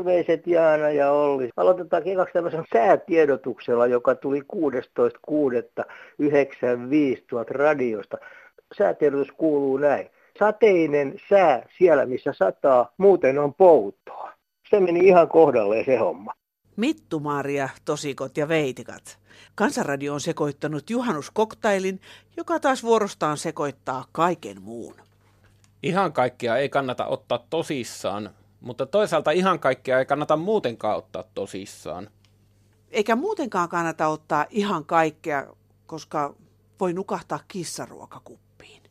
Terveiset Jaana ja Olli. Aloitetaan ekaksi tämmöisen säätiedotuksella, joka tuli 16.6.95 tuolta radiosta. Säätiedotus kuuluu näin. Sateinen sää siellä, missä sataa, muuten on poutoa. Se meni ihan kohdalleen se homma. Mittumaaria, tosikot ja veitikat. Kansanradio on sekoittanut juhannuskoktailin, joka taas vuorostaan sekoittaa kaiken muun. Ihan kaikkia ei kannata ottaa tosissaan, mutta toisaalta ihan kaikkea ei kannata muutenkaan ottaa tosissaan. Eikä muutenkaan kannata ottaa ihan kaikkea, koska voi nukahtaa kissaruokakuppiin.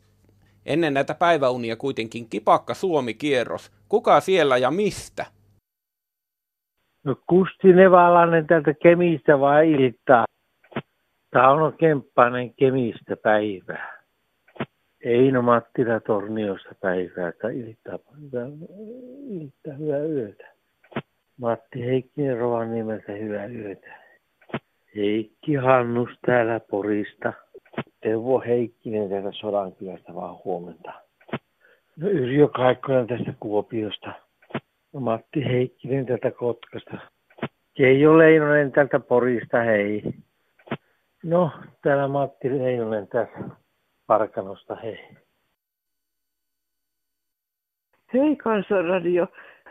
Ennen näitä päiväunia kuitenkin kipakka Suomi-kierros. Kuka siellä ja mistä? No Kusti Nevalainen täältä Kemistä vai Iltaa? Tauno Kemppainen Kemistä päivää. Eino Mattila Torniosta päivää tai Iltaa, iltaa, hyvää yötä. Matti Heikkinen Rovaniemeltä hyvää yötä. Heikki Hannus täällä Porista. Teuvo Heikkinen täältä Sodankylästä vaan huomenta. No Yrjö Kaikkonen tästä Kuopiosta. No Matti Heikkinen täältä Kotkasta. Keijo Leinonen täältä Porista, hei. No, täällä Matti Leinonen tässä Parkanosta, hei. Hei Kansanradio,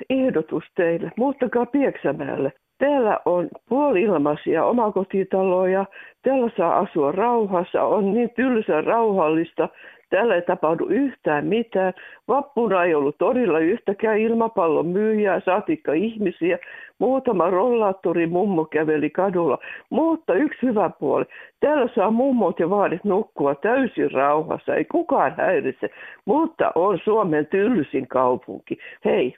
ehdotus teille. Muuttakaa Pieksämäelle. Täällä on puoli-ilmaisia omakotitaloja, täällä saa asua rauhassa, on niin tylsä rauhallista, täällä ei tapahdu yhtään mitään. Vappuna ei ollut torilla yhtäkään ilmapallon myyjää, saatikka ihmisiä. Muutama rollaattori mummo käveli kadulla. Mutta yksi hyvä puoli. Täällä saa mummot ja vaadit nukkua täysin rauhassa, ei kukaan häiritse. Mutta on Suomen tylsin kaupunki. Hei,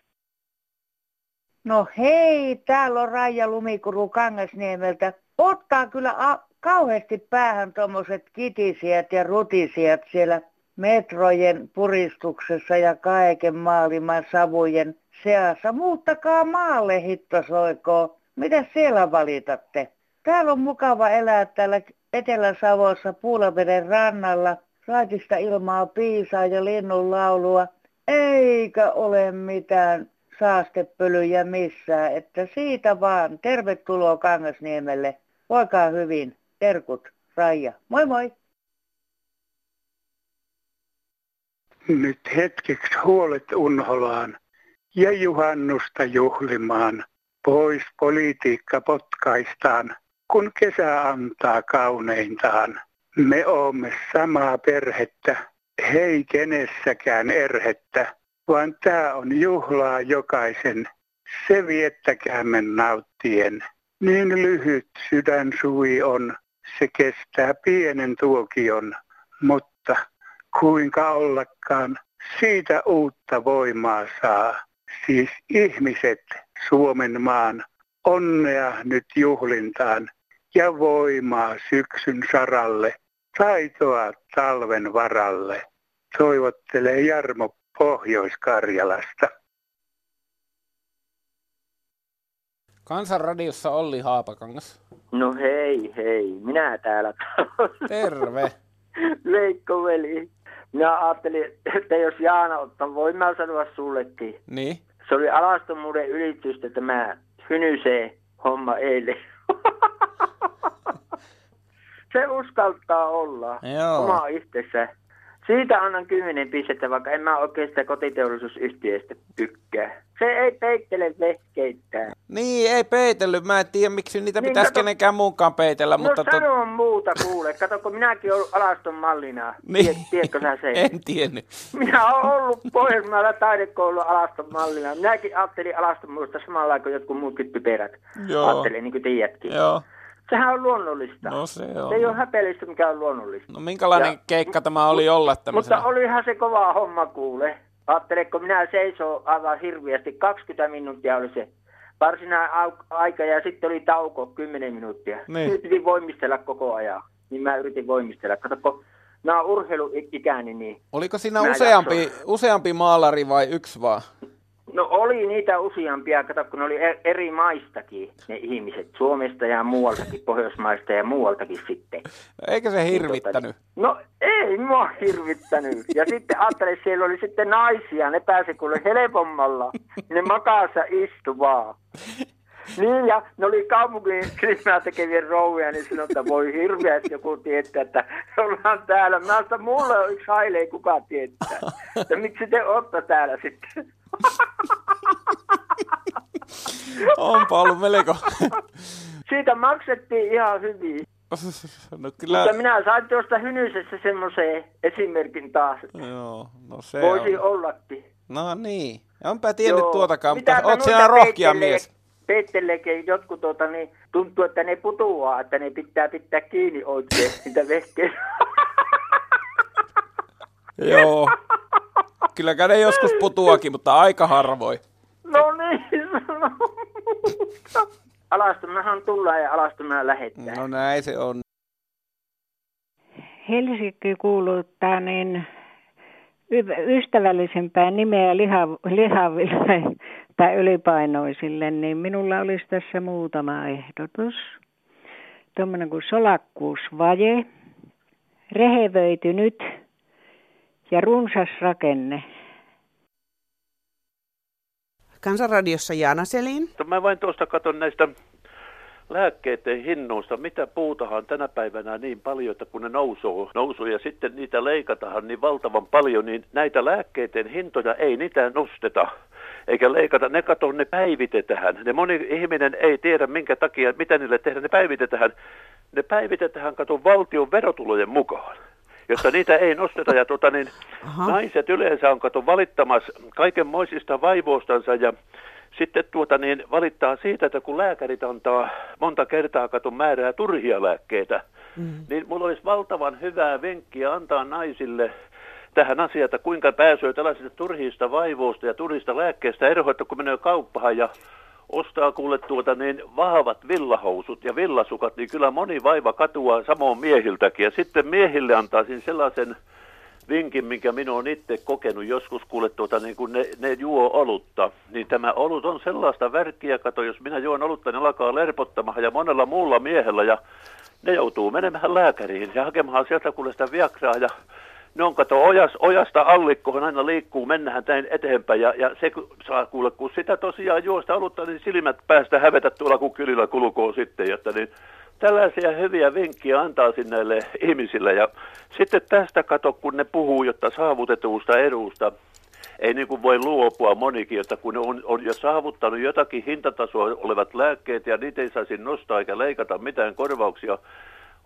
No hei, täällä on Raija Lumikuru Kangasniemeltä. Ottaa kyllä a- kauheasti päähän tuommoiset kitisijät ja rutisijat siellä metrojen puristuksessa ja kaiken maailman savujen seassa. Muuttakaa maalle hittosoikoo. Mitä siellä valitatte? Täällä on mukava elää täällä Etelä-Savossa Puulaveden rannalla. Raitista ilmaa piisaa ja linnun laulua. Eikä ole mitään saastepölyjä missään, että siitä vaan tervetuloa Kangasniemelle. Voikaa hyvin. Terkut, Raija. Moi moi! Nyt hetkeksi huolet unholaan ja juhannusta juhlimaan. Pois politiikka potkaistaan, kun kesä antaa kauneintaan. Me oomme samaa perhettä, hei kenessäkään erhettä vaan tämä on juhlaa jokaisen. Se viettäkäämme nauttien. Niin lyhyt sydän suvi on, se kestää pienen tuokion, mutta kuinka ollakaan siitä uutta voimaa saa. Siis ihmiset Suomen maan onnea nyt juhlintaan ja voimaa syksyn saralle, taitoa talven varalle. Toivottelee Jarmo Pohjois-Karjalasta. Kansanradiossa Olli Haapakangas. No hei, hei. Minä täällä Terve. Veikko veli. Minä ajattelin, että jos Jaana ottaa, voin mä sanoa sullekin. Niin? Se oli alastomuuden ylitystä tämä hynysee homma eilen. Se uskaltaa olla Joo. oma itsensä. Siitä annan kymmenen pistettä, vaikka en mä oikein sitä kotiteollisuusyhtiöstä tykkää. Se ei peittele vehkeitä. Niin, ei peitellyt. Mä en tiedä, miksi niitä Niin, pitäisi kato- kenenkään muunkaan peitellä, No mutta... sano muuta kuule. Kato, kun minäkin olen alaston mallina. Niin. Tiedät- Tiedätkö sä sen? En tiennyt. Minä olen ollut Pohjoismaalla taidekoulun alaston mallina. Minäkin ajattelin alastonmuudesta samalla kuin jotkut muutkin typerät. Joo. Ajattelin, niin kuin tiedätkin. Joo. Sehän on luonnollista. No se on. Se ei ole häpeellistä, mikä on luonnollista. No minkälainen Ja- keikka tämä oli olla tämmöisenä? Mutta olihan se kova homma kuule. Ajattelin, kun minä seisoo aivan hirviästi. 20 minuuttia oli se varsinainen aika ja sitten oli tauko 10 minuuttia. Niin. Nyt piti voimistella koko ajan. Niin mä yritin voimistella. Kato, kun mä oon urheiluikäinen, niin Oliko siinä useampi, useampi maalari vai yksi vaan? No No oli niitä useampia, kato kun oli e- eri maistakin ne ihmiset, Suomesta ja muualtakin, Pohjoismaista ja muualtakin sitten. Eikö se hirvittänyt? No ei mua hirvittänyt. Ja sitten ajattelin, siellä oli sitten naisia, ne pääsi kuule helpommalla. Ne makassa istuvaa. Niin, ja ne oli kaupungin silmää tekevien rouvia, niin sanoi, että voi hirveästi joku tietää, että ollaan täällä. Mä sanoin, että mulle on yksi haile, ei kukaan tietää. Että miksi te olette täällä sitten? Onpa ollut melko. Siitä maksettiin ihan hyvin. No kyllä, Mutta minä sain tuosta Hynysessä semmoisen esimerkin taas. joo, no se Voisi on. ollakin. No niin, onpä tiennyt Joo. tuotakaan, mutta oot sinä rohkea mies. Peitteleekin jotkut tuota, niin tuntuu, että ne putoaa, että ne pitää pitää kiinni oikein niitä vehkeitä. Joo. Kyllä ne joskus putuakin, mutta aika harvoin. No niin, sano. Alastumahan tullaan ja alastumana lähettää. No näin se on. Helsinki kuuluttaa niin ystävällisempää nimeä liha, lihaville tai ylipainoisille, niin minulla olisi tässä muutama ehdotus. Tuommoinen kuin solakkuusvaje, rehevöitynyt ja runsas rakenne. Kansanradiossa Jaana Selin. Mä vain tuosta katson näistä lääkkeiden hinnoista, mitä puutahan tänä päivänä niin paljon, että kun ne nousuu, nousuu ja sitten niitä leikataan niin valtavan paljon, niin näitä lääkkeiden hintoja ei niitä nosteta. Eikä leikata, ne kato, ne päivitetään. Ne moni ihminen ei tiedä, minkä takia, mitä niille tehdään, ne päivitetään. Ne päivitetään, kato, valtion verotulojen mukaan jotta niitä ei nosteta. Ja tuota, niin, Aha. naiset yleensä on kato valittamassa kaikenmoisista vaivoistansa ja sitten tuota niin valittaa siitä, että kun lääkärit antaa monta kertaa katon määrää turhia lääkkeitä, mm. niin mulla olisi valtavan hyvää vinkkiä antaa naisille tähän asiaan, että kuinka pääsee tällaisista turhista vaivoista ja turhista lääkkeistä eroon, että kun menee kauppaan ja ostaa kuule tuota niin vahvat villahousut ja villasukat, niin kyllä moni vaiva katuaa samoin miehiltäkin. Ja sitten miehille antaisin sellaisen vinkin, minkä minä olen itse kokenut joskus, kuule tuota, niin kun ne, ne juo olutta, niin tämä olut on sellaista värkkiä, kato, jos minä juon olutta, niin alkaa lerpottamaan ja monella muulla miehellä ja ne joutuu menemään lääkäriin ja hakemaan sieltä kuule sitä viakraa ja ne on kato ojas, ojasta allikkoon aina liikkuu, mennään näin eteenpäin ja, ja se saa kuule, kun sitä tosiaan juosta olutta, niin silmät päästä hävetä tuolla kun kylillä kulkoo sitten, jotta niin tällaisia hyviä vinkkiä antaa sinne näille ihmisille. Ja sitten tästä kato, kun ne puhuu, jotta saavutetusta edusta, ei niin kuin voi luopua monikin, että kun ne on, on jo saavuttanut jotakin hintatasoa olevat lääkkeet ja niitä ei saisi nostaa eikä leikata mitään korvauksia,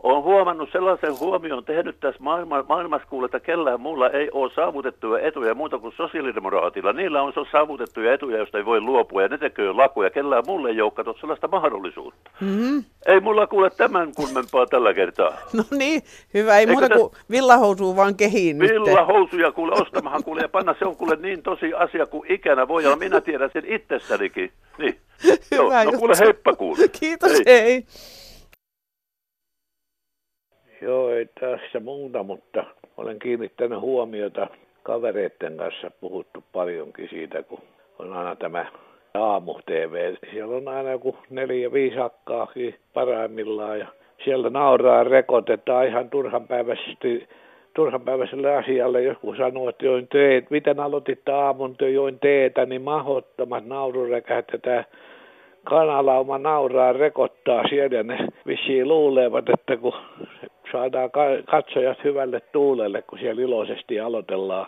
olen huomannut sellaisen huomion tehnyt tässä maailma, maailmassa kuule, että kellään muulla ei ole saavutettuja etuja muuta kuin sosiaalidemokraatilla. Niillä on saavutettuja etuja, joista ei voi luopua ja ne tekee lakuja. Kellään muulle ei ole katsottu sellaista mahdollisuutta. Mm-hmm. Ei mulla kuule tämän kummempaa tällä kertaa. No niin, hyvä. Ei Eikö muuta tä- kuin villahousua vaan kehiin nyt. Villahousuja kuule ostamahan kuule ja panna se on kuule niin tosi asia kuin ikänä voi olla. Minä tiedän sen itsestänikin. Niin. Joo, Hyvä no juttu. kuule heippa kuule. Kiitos, Hei. hei. Joo, ei tässä muuta, mutta olen kiinnittänyt huomiota kavereiden kanssa puhuttu paljonkin siitä, kun on aina tämä aamu-TV. Siellä on aina joku neljä, viisi hakkaakin parhaimmillaan ja siellä nauraa, rekotetaan ihan turhanpäiväisesti turhanpäiväiselle asialle. Joku sanoo, että join teet, miten aloititte aamun, työ, join teetä, niin mahottomat naururekät, ja tämä kanalauma nauraa, rekottaa siellä, ne vissiin luulevat, että kun saadaan ka- katsojat hyvälle tuulelle, kun siellä iloisesti aloitellaan,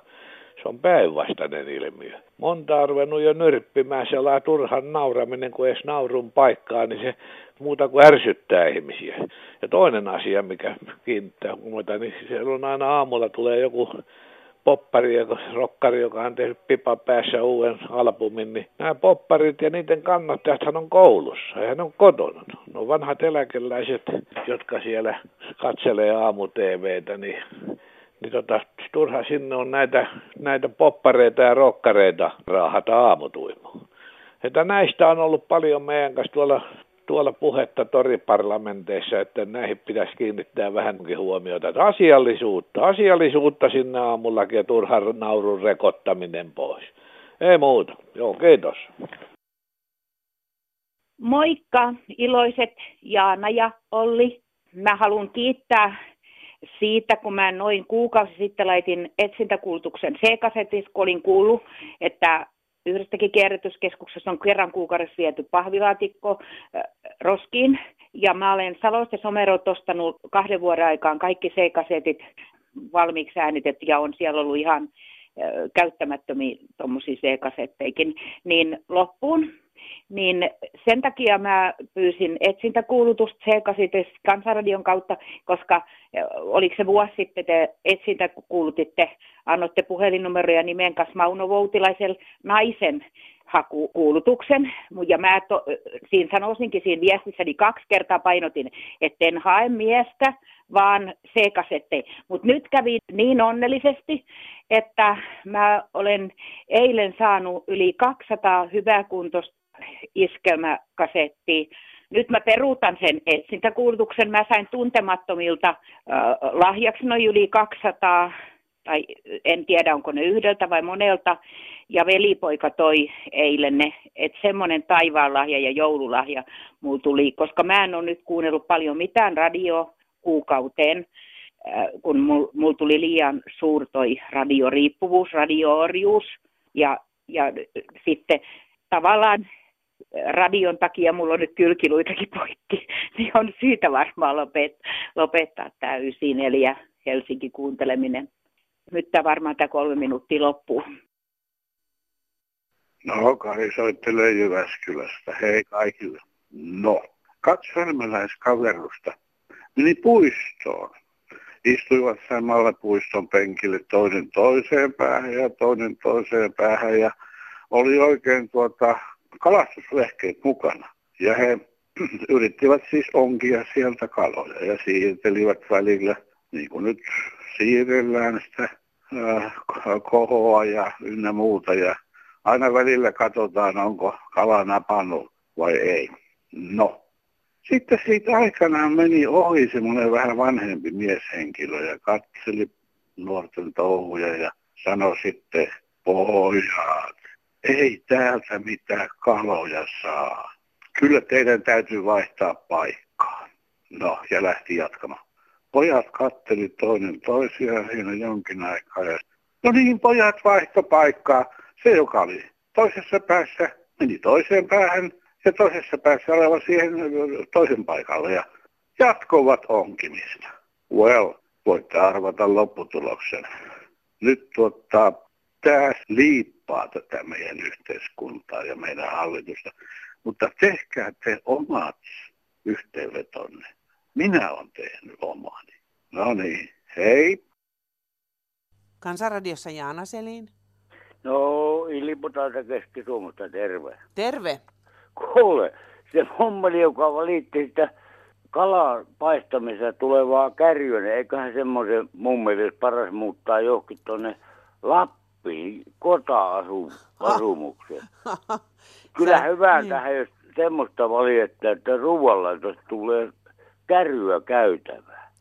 se on päinvastainen ilmiö. Monta on ruvennut jo nyrppimään sellainen turhan nauraminen, kun edes naurun paikkaa, niin se muuta kuin ärsyttää ihmisiä. Ja toinen asia, mikä kiinnittää huomiota, niin siellä on aina aamulla tulee joku poppari, joka, rokkari, joka on tehnyt pipa päässä uuden albumin, niin nämä popparit ja niiden kannattajathan on koulussa ja ne on kotona. Ne on vanhat eläkeläiset, jotka siellä katselee aamu-TVtä, niin, niin tota, turha sinne on näitä, näitä poppareita ja rokkareita raahata aamutuimoon. Että näistä on ollut paljon meidän kanssa tuolla tuolla puhetta toriparlamenteissa, että näihin pitäisi kiinnittää vähänkin huomiota. Että asiallisuutta, asiallisuutta sinne aamullakin ja turhan naurun rekottaminen pois. Ei muuta. Joo, kiitos. Moikka, iloiset Jaana ja Olli. Mä haluan kiittää siitä, kun mä noin kuukausi sitten laitin etsintäkuulutuksen C-kasetissa, kun olin kuullut, että yhdestäkin kierrätyskeskuksessa on kerran kuukaudessa viety pahvilaatikko äh, roskiin. Ja mä olen Salosta ja Somerot ostanut kahden vuoden aikaan kaikki C-kasetit valmiiksi äänitetty ja on siellä ollut ihan käyttämättömiä tuommoisia C-kasetteikin. Niin loppuun niin sen takia mä pyysin etsintäkuulutusta C-kasites kansanradion kautta, koska oliko se vuosi sitten te etsintäkuulutitte, annoitte puhelinnumeroja nimen kanssa Mauno Voutilaiselle naisen hakukuulutuksen. Ja mä to, siinä sanoisinkin siinä viestissäni kaksi kertaa painotin, että en hae miestä, vaan C-kasetteja. Mutta nyt kävi niin onnellisesti, että mä olen eilen saanut yli 200 hyväkuntoista iskelmäkasetti. Nyt mä peruutan sen etsintäkuulutuksen. Mä sain tuntemattomilta äh, lahjaksi noin yli 200, tai en tiedä onko ne yhdeltä vai monelta. Ja velipoika toi eilen ne, että semmoinen taivaanlahja ja joululahja mulla tuli, koska mä en ole nyt kuunnellut paljon mitään radio kuukauteen, kun mulla mul tuli liian suur toi radioriippuvuus, radioorjuus. Ja, ja sitten tavallaan radion takia mulla on nyt kylkiluitakin poikki, niin on syytä varmaan lopet, lopettaa täysin, eli Helsinki kuunteleminen. Nyt tämä varmaan tämä kolme minuuttia loppuu. No, Kari soittelee Jyväskylästä. Hei kaikille. No, kaksi härmäläiskaverusta meni puistoon. Istuivat samalla puiston penkille toinen toiseen päähän ja toinen toiseen päähän ja oli oikein tuota kalastusvehkeet mukana. Ja he yrittivät siis onkia sieltä kaloja ja siirtelivät välillä, niin kuin nyt siirrellään sitä äh, kohoa ja ynnä muuta. Ja aina välillä katsotaan, onko kala napannut vai ei. No, sitten siitä aikanaan meni ohi semmoinen vähän vanhempi mieshenkilö ja katseli nuorten touhuja ja sanoi sitten, pojat, ei täältä mitään kaloja saa. Kyllä teidän täytyy vaihtaa paikkaa. No, ja lähti jatkamaan. Pojat katteli toinen toisiaan siinä jonkin aikaa. Ja, no niin, pojat vaihto paikkaa. Se, joka oli toisessa päässä, meni toiseen päähän ja toisessa päässä oleva siihen toisen paikalle ja jatkovat onkimista. Well, voitte arvata lopputuloksen. Nyt tuottaa tämä liippaa tätä meidän yhteiskuntaa ja meidän hallitusta. Mutta tehkää te omat yhteenvetonne. Minä olen tehnyt omani. No niin, hei. Kansanradiossa Jaana Selin. No, Iliputaalta Keski-Suomesta, terve. Terve. Kuule, se hommeli, joka valitti sitä kalan paistamisesta tulevaa kärryä, niin eiköhän semmoisen mun mielestä paras muuttaa johonkin tuonne Lappiin Lappiin kota-asumukseen. Kyllä hyvää niin. tähän, jos semmoista valittaa, että ruoanlaitosta tulee kärryä käytävää.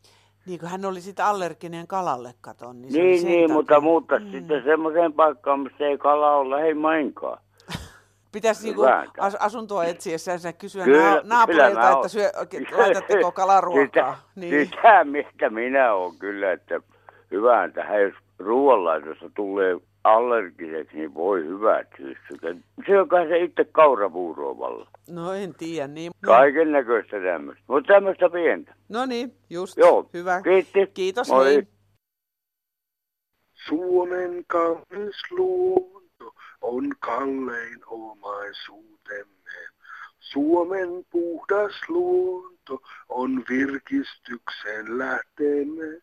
Niin kuin hän oli sitten allerginen kalalle, katon. Niin, niin, niin mutta muuttaa mm. sitten semmoiseen paikkaan, missä ei kala ole lähimainkaan. Pitäisi niinku as- asuntoa etsiessä kysyä kyllä, naapureilta, että syö, laitatteko kalaruokaa. Niin. Sitä, mistä minä olen kyllä, että hyvään tähän, jos ruoanlaitossa tulee allergiseksi, niin voi hyvät hyssyt. Syökää se itse kaurapuuroa No en tiedä, niin. Kaiken näköistä tämmöistä, mutta tämmöistä pientä. No niin, just. Joo, hyvä. Kiitti. Kiitos, Moi. Niin. Suomen kaunis luonto on kallein omaisuutemme. Suomen puhdas luonto on virkistyksen lähteemme.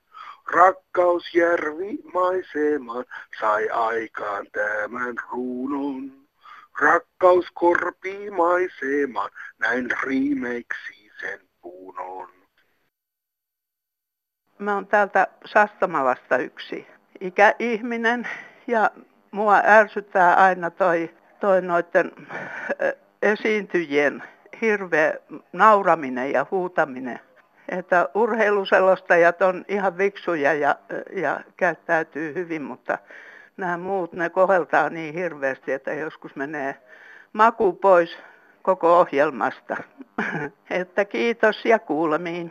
Rakkausjärvi maisemaan sai aikaan tämän ruunon. Rakkaus korpii maisemaan, näin riimeiksi sen puunon. Mä oon täältä Sastamalasta yksi ikäihminen ja mua ärsyttää aina toi, toi noiden esiintyjien hirveä nauraminen ja huutaminen että urheiluselostajat on ihan viksuja ja, ja käyttäytyy hyvin, mutta nämä muut, ne koheltaa niin hirveästi, että joskus menee maku pois koko ohjelmasta. että kiitos ja kuulemiin.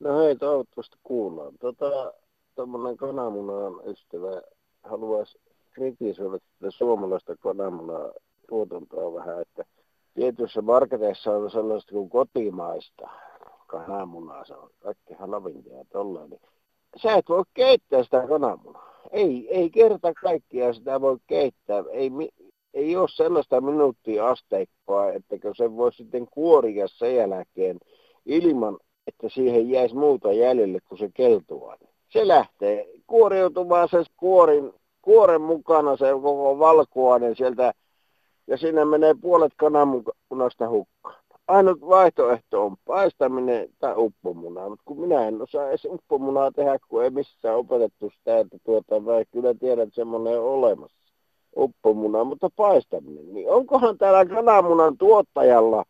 No hei, toivottavasti kuullaan. Tota, tuommoinen kananmunan ystävä haluaisi kritisoida suomalaista kananmunaa tuotantoa vähän, että tietyissä marketeissa on sellaista kuin kotimaista kananmunaa, se on kaikki halvinta ja tolleen, niin sä et voi keittää sitä kananmunaa. Ei, ei kerta kaikkiaan sitä voi keittää. Ei, ei ole sellaista minuuttia asteikkoa, että se voi sitten kuoria sen jälkeen ilman, että siihen jäisi muuta jäljelle kuin se keltuainen. Se lähtee kuoriutumaan se kuorin, kuoren mukana se koko valkuainen sieltä ja sinne menee puolet kananmunasta hukkaan. Ainut vaihtoehto on paistaminen tai uppomunaa, mutta kun minä en osaa edes uppomunaa tehdä, kun ei missään opetettu sitä, että tuota, vai kyllä tiedän, että semmoinen on olemassa uppomuna, mutta paistaminen. Niin onkohan täällä kananmunan tuottajalla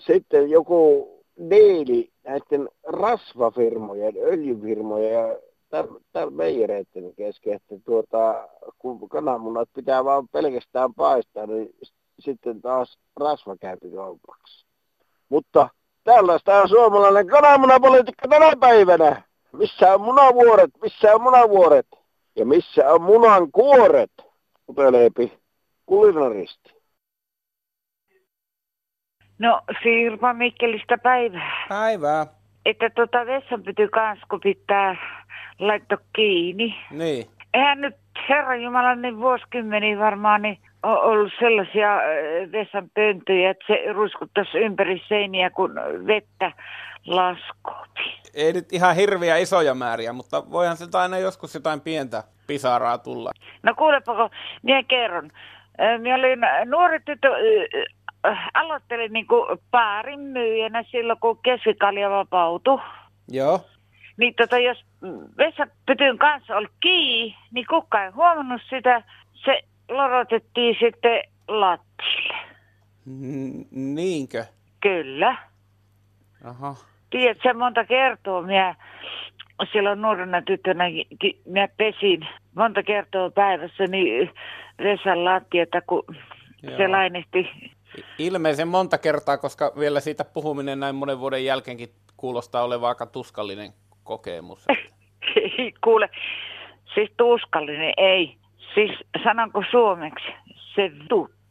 sitten joku deili näiden rasvafirmojen, öljyfirmojen ja tämän meijereiden kesken, että tuota, kun kananmunat pitää vaan pelkästään paistaa, niin sitten taas rasva käypi kaupaksi. Mutta tällaista on suomalainen kananmunapolitiikka tänä päivänä. Missä on munavuoret, missä on munavuoret ja missä on munan kuoret, uteleepi kulinaristi. No Sirpa Mikkelistä päivää. Päivää. Että tota vessanpyty kanssa, kun pitää laittaa kiinni. Niin. Eihän nyt Herran Jumala niin vuosikymmeniä varmaan niin on ollut sellaisia vessanpöntöjä, että se ruskuttaisi ympäri seiniä, kun vettä laskoopi. Ei nyt ihan hirviä isoja määriä, mutta voihan se aina joskus jotain pientä pisaraa tulla. No kuulepako, minä kerron. Minä olin nuori tyttö, aloittelin niin kuin paarin myyjänä silloin, kun keskikalja vapautui. Joo. Niin tota, jos vessapytyn kanssa oli kiinni, niin kukaan ei huomannut sitä. Se lorotettiin sitten lattialle. N- niinkö? Kyllä. Aha. Tiedätkö, monta kertaa minä silloin nuorena tyttönä minä pesin monta kertaa päivässä niin vesän lattiata, kun Joo. se lainehti. Ilmeisen monta kertaa, koska vielä siitä puhuminen näin monen vuoden jälkeenkin kuulostaa olevan aika tuskallinen kokemus. Kuule, siis tuskallinen ei. Siis sanonko suomeksi, se tutti.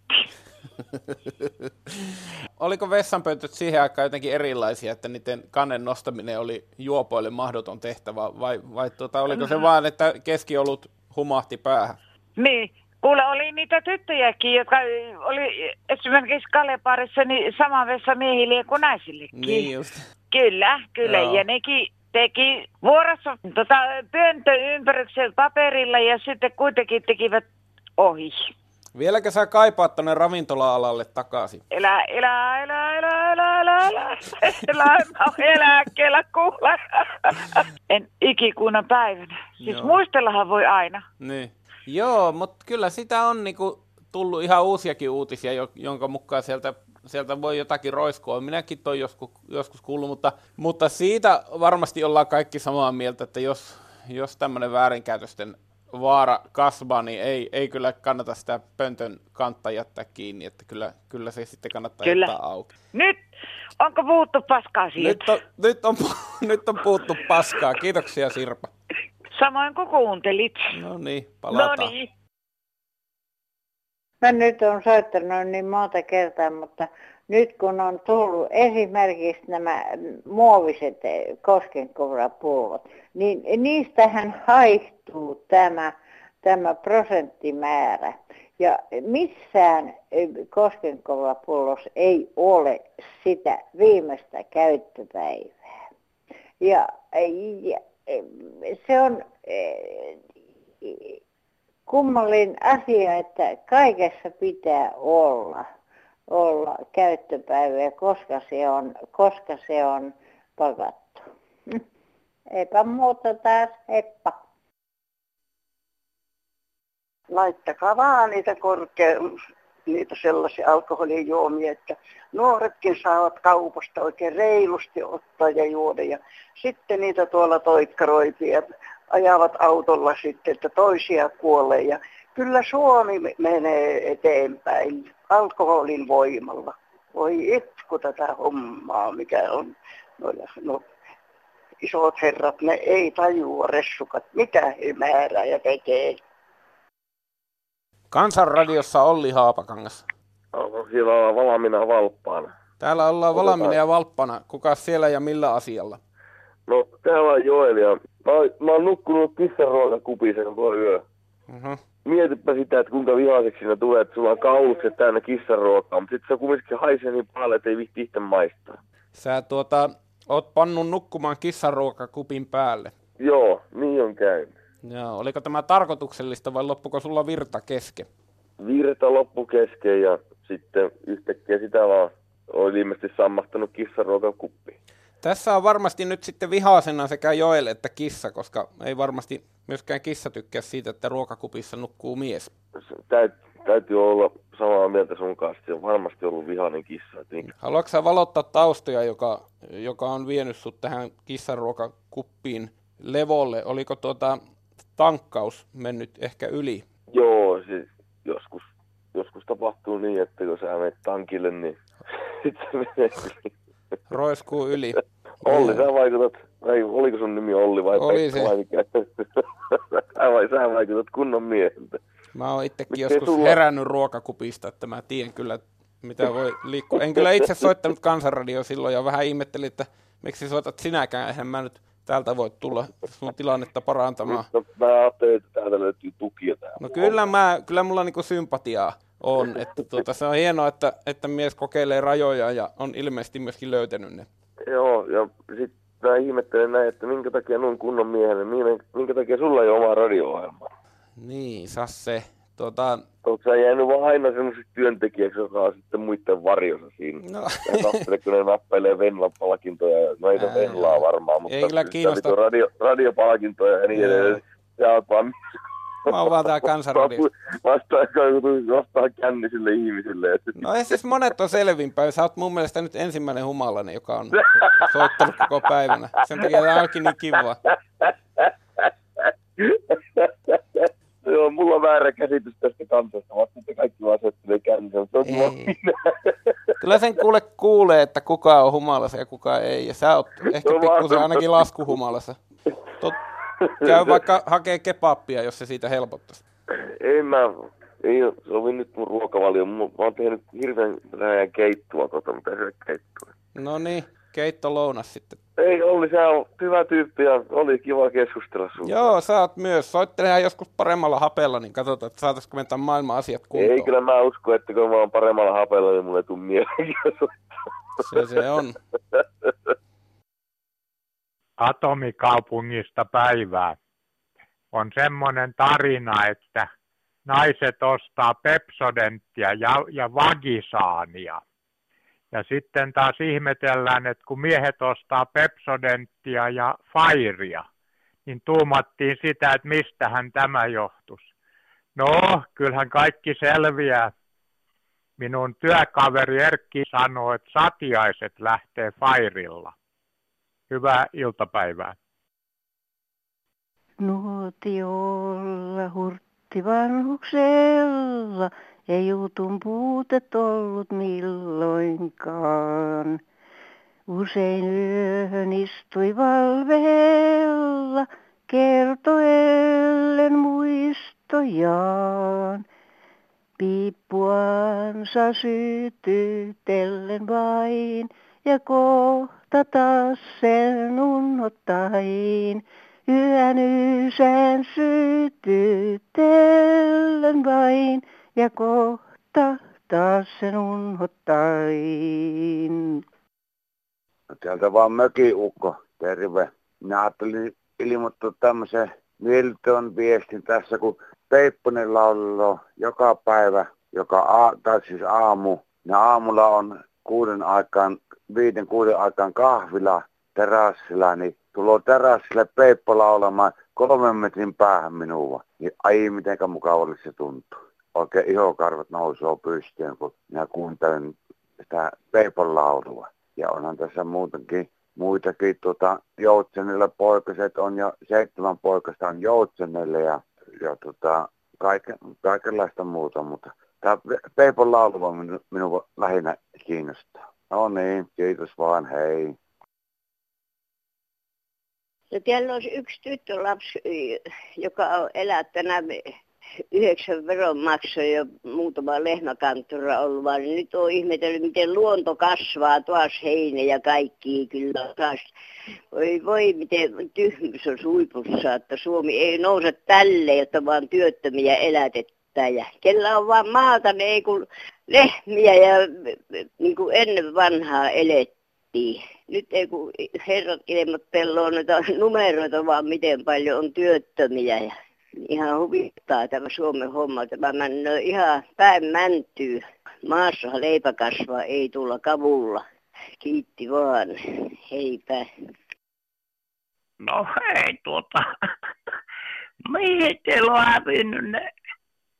Oliko vessanpöntöt siihen aikaan jotenkin erilaisia, että niiden kannen nostaminen oli juopoille mahdoton tehtävä, vai, vai tuota, oliko se vaan, että keskiolut humahti päähän? Niin, kuule oli niitä tyttöjäkin, jotka oli esimerkiksi Kaleparissa niin sama vessa miehille kuin naisillekin. Niin just. Kyllä, kyllä, Joo. ja nekin teki vuorossa tota, pöyntöympäryksen paperilla ja sitten kuitenkin tekivät ohi. Vieläkö sä kaipaat tuonne ravintola-alalle takaisin? Elä, elä, elä, elä, elä, elä, elä, elä, mä oon eläkkeellä kuule. En ikikuuna päivänä. Siis Joo. muistellahan voi aina. Niin. Joo, mutta kyllä sitä on niinku tullut ihan uusiakin uutisia, jonka mukaan sieltä sieltä voi jotakin roiskua. Minäkin toi joskus, joskus kuullut, mutta, mutta siitä varmasti ollaan kaikki samaa mieltä, että jos, jos tämmöinen väärinkäytösten vaara kasvaa, niin ei, ei kyllä kannata sitä pöntön kantta jättää kiinni, että kyllä, kyllä se sitten kannattaa kyllä. jättää auki. Nyt, onko puhuttu paskaa siitä? Nyt on, nyt on, nyt on puhuttu paskaa. Kiitoksia Sirpa. Samoin kuin kuuntelit. No niin, palataan. No niin. Mä nyt on soittanut niin monta kertaa, mutta nyt kun on tullut esimerkiksi nämä muoviset koskenkourapullot, niin niistähän haihtuu tämä, tämä prosenttimäärä. Ja missään koskenkourapullossa ei ole sitä viimeistä käyttöpäivää. Ja, ja se on kummallinen asia, että kaikessa pitää olla, olla käyttöpäivä, koska se on, koska se on pakattu. Eipä muuta taas, heppa. Laittakaa vaan niitä korkea, niitä sellaisia alkoholijuomia, että nuoretkin saavat kaupasta oikein reilusti ottaa ja juoda. Ja sitten niitä tuolla toikkaroipia ajavat autolla sitten, että toisia kuolee. Ja kyllä Suomi menee eteenpäin alkoholin voimalla. Voi itku tätä hommaa, mikä on noilla, no, isot herrat, ne ei tajua ressukat, mitä he määrää ja tekee. Kansanradiossa Olli Haapakangas. Siellä ollaan valmiina valppaana. Täällä ollaan valmiina ja valppana. Kuka siellä ja millä asialla? No, täällä on Joel ja mä, oon, mä oon nukkunut kissan ruokakupisen koko yö. Uh-huh. Mietipä sitä, että kuinka vihaiseksi siinä tulee, että sulla on kaulukset täynnä kissaruokaa, mutta sitten se kumminkin haisee niin paljon, että ei vihti itse maistaa. Sä tuota, oot pannut nukkumaan kissaruokakupin päälle. Joo, niin on käynyt. Joo, oliko tämä tarkoituksellista vai loppuko sulla virta kesken? Virta loppu kesken ja sitten yhtäkkiä sitä vaan oli ilmeisesti sammahtanut kissaruokakuppi. Tässä on varmasti nyt sitten vihaisena sekä Joel että kissa, koska ei varmasti myöskään kissa tykkää siitä, että ruokakupissa nukkuu mies. Täyt, täytyy olla samaa mieltä sun kanssa, se on varmasti ollut vihainen kissa. Niin. Haluatko sä valottaa taustoja, joka, joka on vienyt sut tähän kissaruokakuppiin levolle? Oliko tuota tankkaus mennyt ehkä yli? Joo, siis joskus, joskus tapahtuu niin, että kun sä menet tankille, niin sitten se menee yli. Roiskuu yli. Olli, sä vaikutat, ei, oliko sun nimi Olli vai Oli Pekka se. vai mikä? sä, vai, sä vaikutat kunnon mieheltä. Mä oon itsekin Miten joskus sulla- herännyt ruokakupista, että mä tiedän kyllä, mitä voi liikkua. En kyllä itse soittanut kansanradio silloin ja vähän ihmettelin, että miksi soitat sinäkään, eihän mä nyt täältä voi tulla sun tilannetta parantamaan. No, mä ajattelin, että täältä löytyy tukia tähän. No kyllä, mä, kyllä mulla niinku sympatiaa on, että tuota, se on hienoa, että, että mies kokeilee rajoja ja on ilmeisesti myöskin löytänyt ne. Joo, ja sitten mä ihmettelen näin, että minkä takia noin kunnon miehelle, minkä, minkä takia sulla ei ole omaa radio-ohjelmaa? Niin, saa se. Tuota, Onko sä jäänyt vaan aina semmoiseksi työntekijäksi, joka on sitten muiden varjossa siinä? No. Ja katselee, kun ne nappailee Venla-palkintoja. No ei se Venlaa varmaan, mutta Ei kyllä kiinnosta. Radio, radiopalkintoja ja niin edelleen. Sä oot vaan mä oon vaan tää kansanradio. vastaa, vastaa kännisille ihmisille. Että No ei siis monet on selvinpäin. Sä oot mun mielestä nyt ensimmäinen humalainen, joka on soittanut koko päivänä. Sen takia tää onkin niin kiva. Joo, mulla on väärä käsitys tästä kansasta. Vasta että kaikki vaan mutta se on. Kyllä sen kuule kuulee, että kuka on humalassa ja kuka ei. Ja sä oot ehkä No, pikkusen ainakin laskuhumalassa. Tot, käy vaikka hakee kebappia, jos se siitä helpottaisi. Ei mä, ei sovi nyt mun ruokavalio. Mä oon tehnyt hirveän vähän keittoa tota, mitä se keittoa. No niin, keitto lounas sitten. Ei Olli, sä on hyvä tyyppi ja oli kiva keskustella sun. Joo, sä oot myös. Soittelehan joskus paremmalla hapella, niin katsotaan, että saataisiko me tämän maailman asiat kuntoon. Ei kyllä mä usko, että kun mä oon paremmalla hapella, niin mulle ei tuu mieleen. Se se on. atomikaupungista päivää. On semmoinen tarina, että naiset ostaa Pepsodenttia ja, ja Vagisaania. Ja sitten taas ihmetellään, että kun miehet ostaa Pepsodenttia ja Fairia, niin tuumattiin sitä, että mistähän tämä johtuisi. No, kyllähän kaikki selviää. Minun työkaveri Erkki sanoo, että satiaiset lähtee Fairilla. Hyvää iltapäivää. Nuotiolla hurtti vanhuksella, ei jutun puutet ollut milloinkaan. Usein yöhön istui valveella, kertoellen muistojaan. Piippuansa sytytellen vain, ja kohta taas sen unnottain. Yön ysän sytytellen vain, ja kohta taas sen unnottain. Täältä vaan mökiukko, terve. Minä ajattelin ilmoittaa tämmöisen miellyttävän viestin tässä, kun Peipponen laulaa joka päivä, joka a, tai siis aamu. Ja aamulla on kuuden aikaan, viiden kuuden aikaan kahvila terassilla, niin tulee terassille Peippo laulamaan kolmen metrin päähän minua. Niin ai mitenkä mukavalle se tuntuu. Oikein ihokarvat nousee pystyyn, kun minä kuuntelen sitä Peipon laulua. Ja onhan tässä muutenkin muitakin tuota, Joutsenille poikaset on jo, seitsemän poikasta on Joutsenille ja, ja tota, kaiken, kaikenlaista muuta, mutta tämä Peipon laulu on minu, minua lähinnä kiinnostaa. No niin, kiitos vaan, hei. Ja täällä olisi yksi tyttölapsi, joka on elättänyt yhdeksän veronmaksuja ja muutama lehmäkanttura ollut, vaan nyt on ihmetellyt, miten luonto kasvaa taas heinä ja kaikki kyllä taas. Voi voi, miten tyhmyys on huipussa, että Suomi ei nouse tälle, jotta vaan työttömiä elätetään. Ja kellä on vaan maata, ne ei kun lehmiä ja niin kuin ennen vanhaa elettiin. Nyt ei kun herrat ilmoitteloo noita numeroita, vaan miten paljon on työttömiä. Ja ihan huvittaa tämä Suomen homma. Tämä männö ihan päin mäntyy. Maassa leipä kasvaa, ei tulla kavulla. Kiitti vaan. Heipä. No hei tuota. Mihin teillä on hävinnyt ne?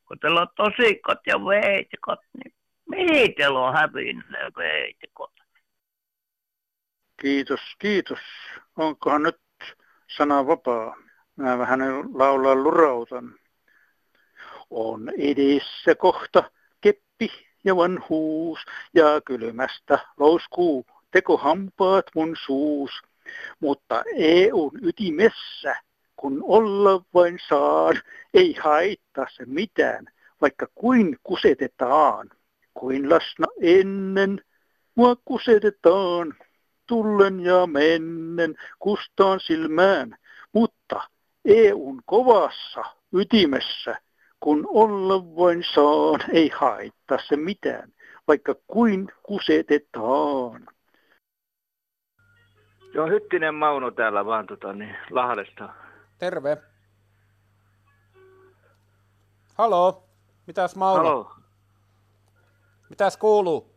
Kun teillä on tosikot ja veitikot, niin mihin teillä on hävinnyt ne veitikot? Kiitos, kiitos. Onkohan nyt sana vapaa? Mä vähän laulaa lurautan. On edessä kohta keppi ja vanhuus ja kylmästä louskuu tekohampaat mun suus. Mutta EUn ytimessä, kun olla vain saan, ei haittaa se mitään, vaikka kuin kusetetaan. Kuin lasna ennen, mua kusetetaan, tullen ja mennen kustaan silmään, mutta EUn kovassa ytimessä, kun olla vain saan, ei haittaa se mitään, vaikka kuin kusetetaan. Joo, Hyttinen Mauno täällä vaan tota, niin, Lahdesta. Terve. Halo, mitäs Mauno? Halo. Mitäs kuuluu?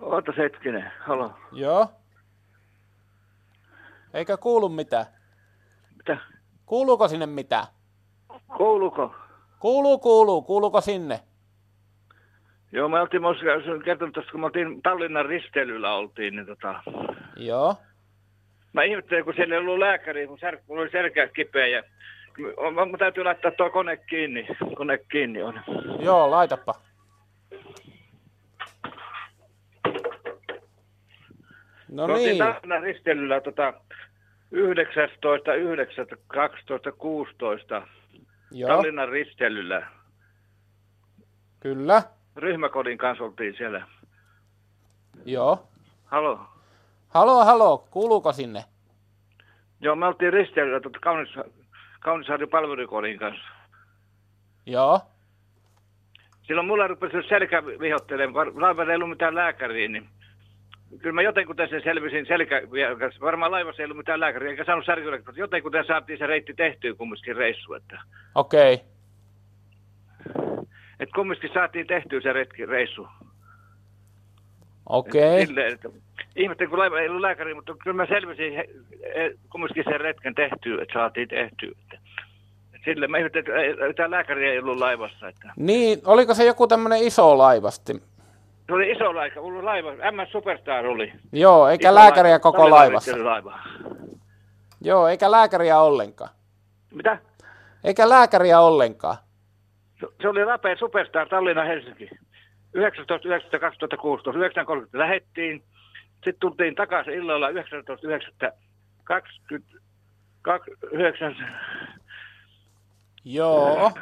Ootas hetkinen, halo. Joo. Eikä kuulu mitään? Mitä? Kuuluuko sinne mitään? Kuuluuko? Kuuluu, kuuluu. Kuuluuko sinne? Joo, me oltiin, mä olisin kertonut tuosta, kun me oltiin Tallinnan risteilyllä oltiin, niin tota... Joo. Mä ihmettelin, kun siellä ei ollut lääkäri, kun sär, mulla oli selkä kipeä ja... Mä, mä täytyy laittaa tuo kone kiinni. Kone kiinni on. Joo, laitapa. No niin. Tallinnan risteilyllä tota, 19.9.2016 Joo. Tallinnan risteilyllä. Kyllä. Ryhmäkodin kanssa oltiin siellä. Joo. Halo. Halo, halo. Kuuluuko sinne? Joo, me oltiin risteilyllä tuota Kaunis, Kaunissaari palvelukodin kanssa. Joo. Silloin mulla rupesi selkä vihottelemaan, laivalla ei ollut mitään lääkäriä, niin kyllä mä jotenkin sen selvisin selkä, varmaan laivassa ei ollut mitään lääkäriä, eikä saanut särkyä, mutta jotenkin saatiin se reitti tehtyä kumminkin reissu, että, Okei. Okay. että kumminkin saatiin tehtyä se retki, reissu. Okei. Okay. Ihmettelin, kun laiva ei ollut lääkäriä, mutta kyllä mä selvisin kumminkin sen retken tehtyä, että saatiin tehtyä. Että, silleen mä ihmettelin, että tämä lääkäri ei ollut laivassa, että Niin, oliko se joku tämmöinen iso laivasti? Se oli iso laiva, ollut laiva, MS Superstar oli. Joo, eikä Iso lääkäriä laiva, koko laivassa. ristelylaiva. Joo, eikä lääkäriä ollenkaan. Mitä? Eikä lääkäriä ollenkaan. Se, se oli rapea Superstar Tallinna Helsinki. 19.9.2016, 9.30 lähettiin. Sitten tultiin takaisin illalla 19.9.29. Joo.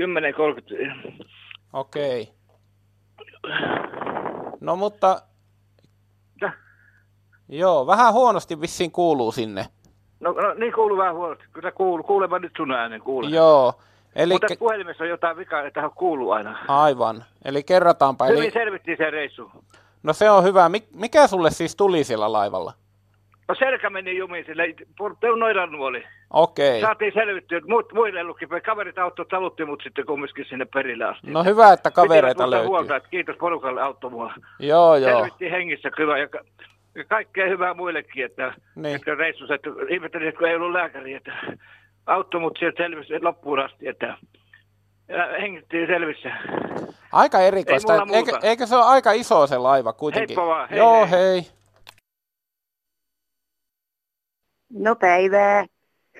10.30. Okei. No mutta... Joo, vähän huonosti vissiin kuuluu sinne. No, no niin kuuluu vähän huonosti. Kyllä kuuluu. Kuulemaan nyt sun äänen, kuule. Joo. Eli Mutta puhelimessa on jotain vikaa, että kuuluu aina. aivan. Eli kerrataanpa. Hyvin Eli... selvittiin se reissu. No se on hyvä. Mik- Mikä sulle siis tuli siellä laivalla? No selkä meni jumiin sille, noidan nuoli. Okei. Saatiin selvittyä, muut, muille luki, kaverit auttoi, talutti mut sitten kumminkin sinne perille asti. No hyvä, että kavereita löytyy. Huolta, että kiitos porukalle auttoi mua. Joo, joo. Selvittiin hengissä kyllä ja, ka- ja kaikkea hyvää muillekin, että Niin. että reissus, että ihmettelin, että kun ei ollut lääkäri, että auttoi mut sieltä selvisi loppuun asti, että hengittiin selvissä. Aika erikoista. Eikö, eikö se ole aika iso se laiva kuitenkin? Heippa vaan, hei Joo, hei. hei. No päivää.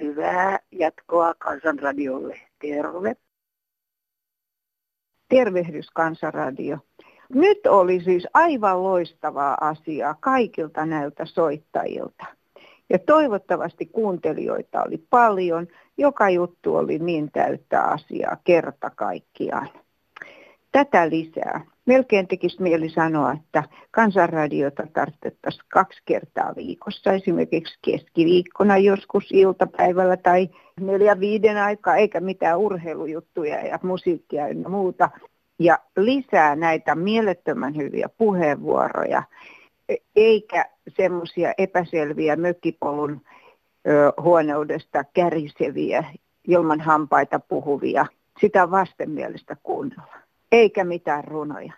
Hyvää jatkoa Kansanradiolle. Terve. Tervehdys Kansanradio. Nyt oli siis aivan loistavaa asiaa kaikilta näiltä soittajilta. Ja toivottavasti kuuntelijoita oli paljon. Joka juttu oli niin täyttä asiaa kerta kaikkiaan. Tätä lisää. Melkein tekisi mieli sanoa, että kansanradiota tarvittaisiin kaksi kertaa viikossa, esimerkiksi keskiviikkona joskus iltapäivällä tai neljä viiden aikaa, eikä mitään urheilujuttuja ja musiikkia ja muuta. Ja lisää näitä mielettömän hyviä puheenvuoroja, eikä semmoisia epäselviä mökkipolun huoneudesta käriseviä, ilman hampaita puhuvia, sitä vastenmielistä kuunnella. Eikä mitään runoja.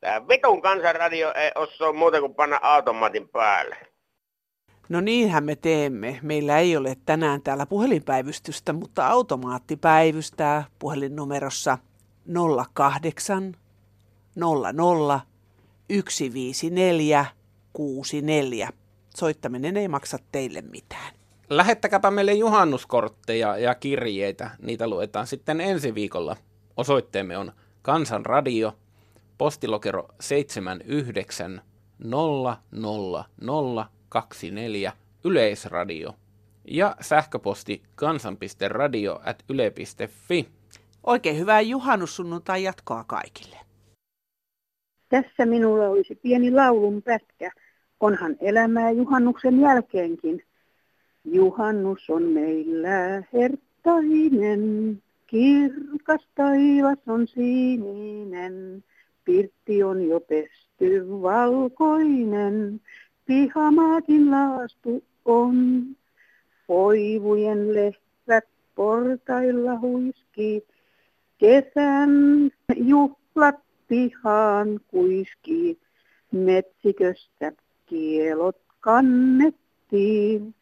Tää vitun kansanradio ei osaa muuta kuin panna automaatin päälle. No niinhän me teemme. Meillä ei ole tänään täällä puhelinpäivystystä, mutta automaatti päivystää puhelinnumerossa 08 00 154 64. Soittaminen ei maksa teille mitään. Lähettäkääpä meille juhannuskortteja ja kirjeitä. Niitä luetaan sitten ensi viikolla. Osoitteemme on Kansanradio, postilokero 7900024, Yleisradio ja sähköposti kansan.radio at yle.fi. Oikein hyvää juhannussunnuntai jatkoa kaikille. Tässä minulla olisi pieni laulun pätkä. Onhan elämää juhannuksen jälkeenkin. Juhannus on meillä herttainen, kirkas taivas on sininen, pirtti on jo pesty valkoinen, pihamaakin laastu on. Koivujen lehvät portailla huiskii, kesän juhlat pihaan kuiskii, metsiköstä kielot kannettiin,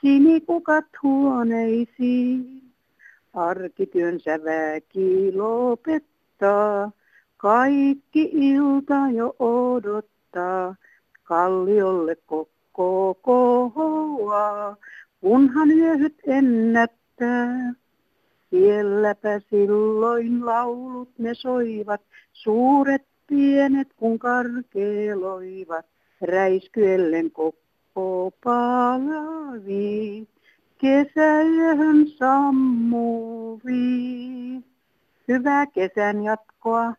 sinikukat huoneisiin. Arkityönsä väki lopettaa, kaikki ilta jo odottaa, kalliolle koko kohoaa, kunhan yöhyt ennättää. Sielläpä silloin laulut ne soivat, suuret pienet kun karkeloivat, räiskyellen koko palavi, kesäyöhön sammuvi. Hyvää kesän jatkoa.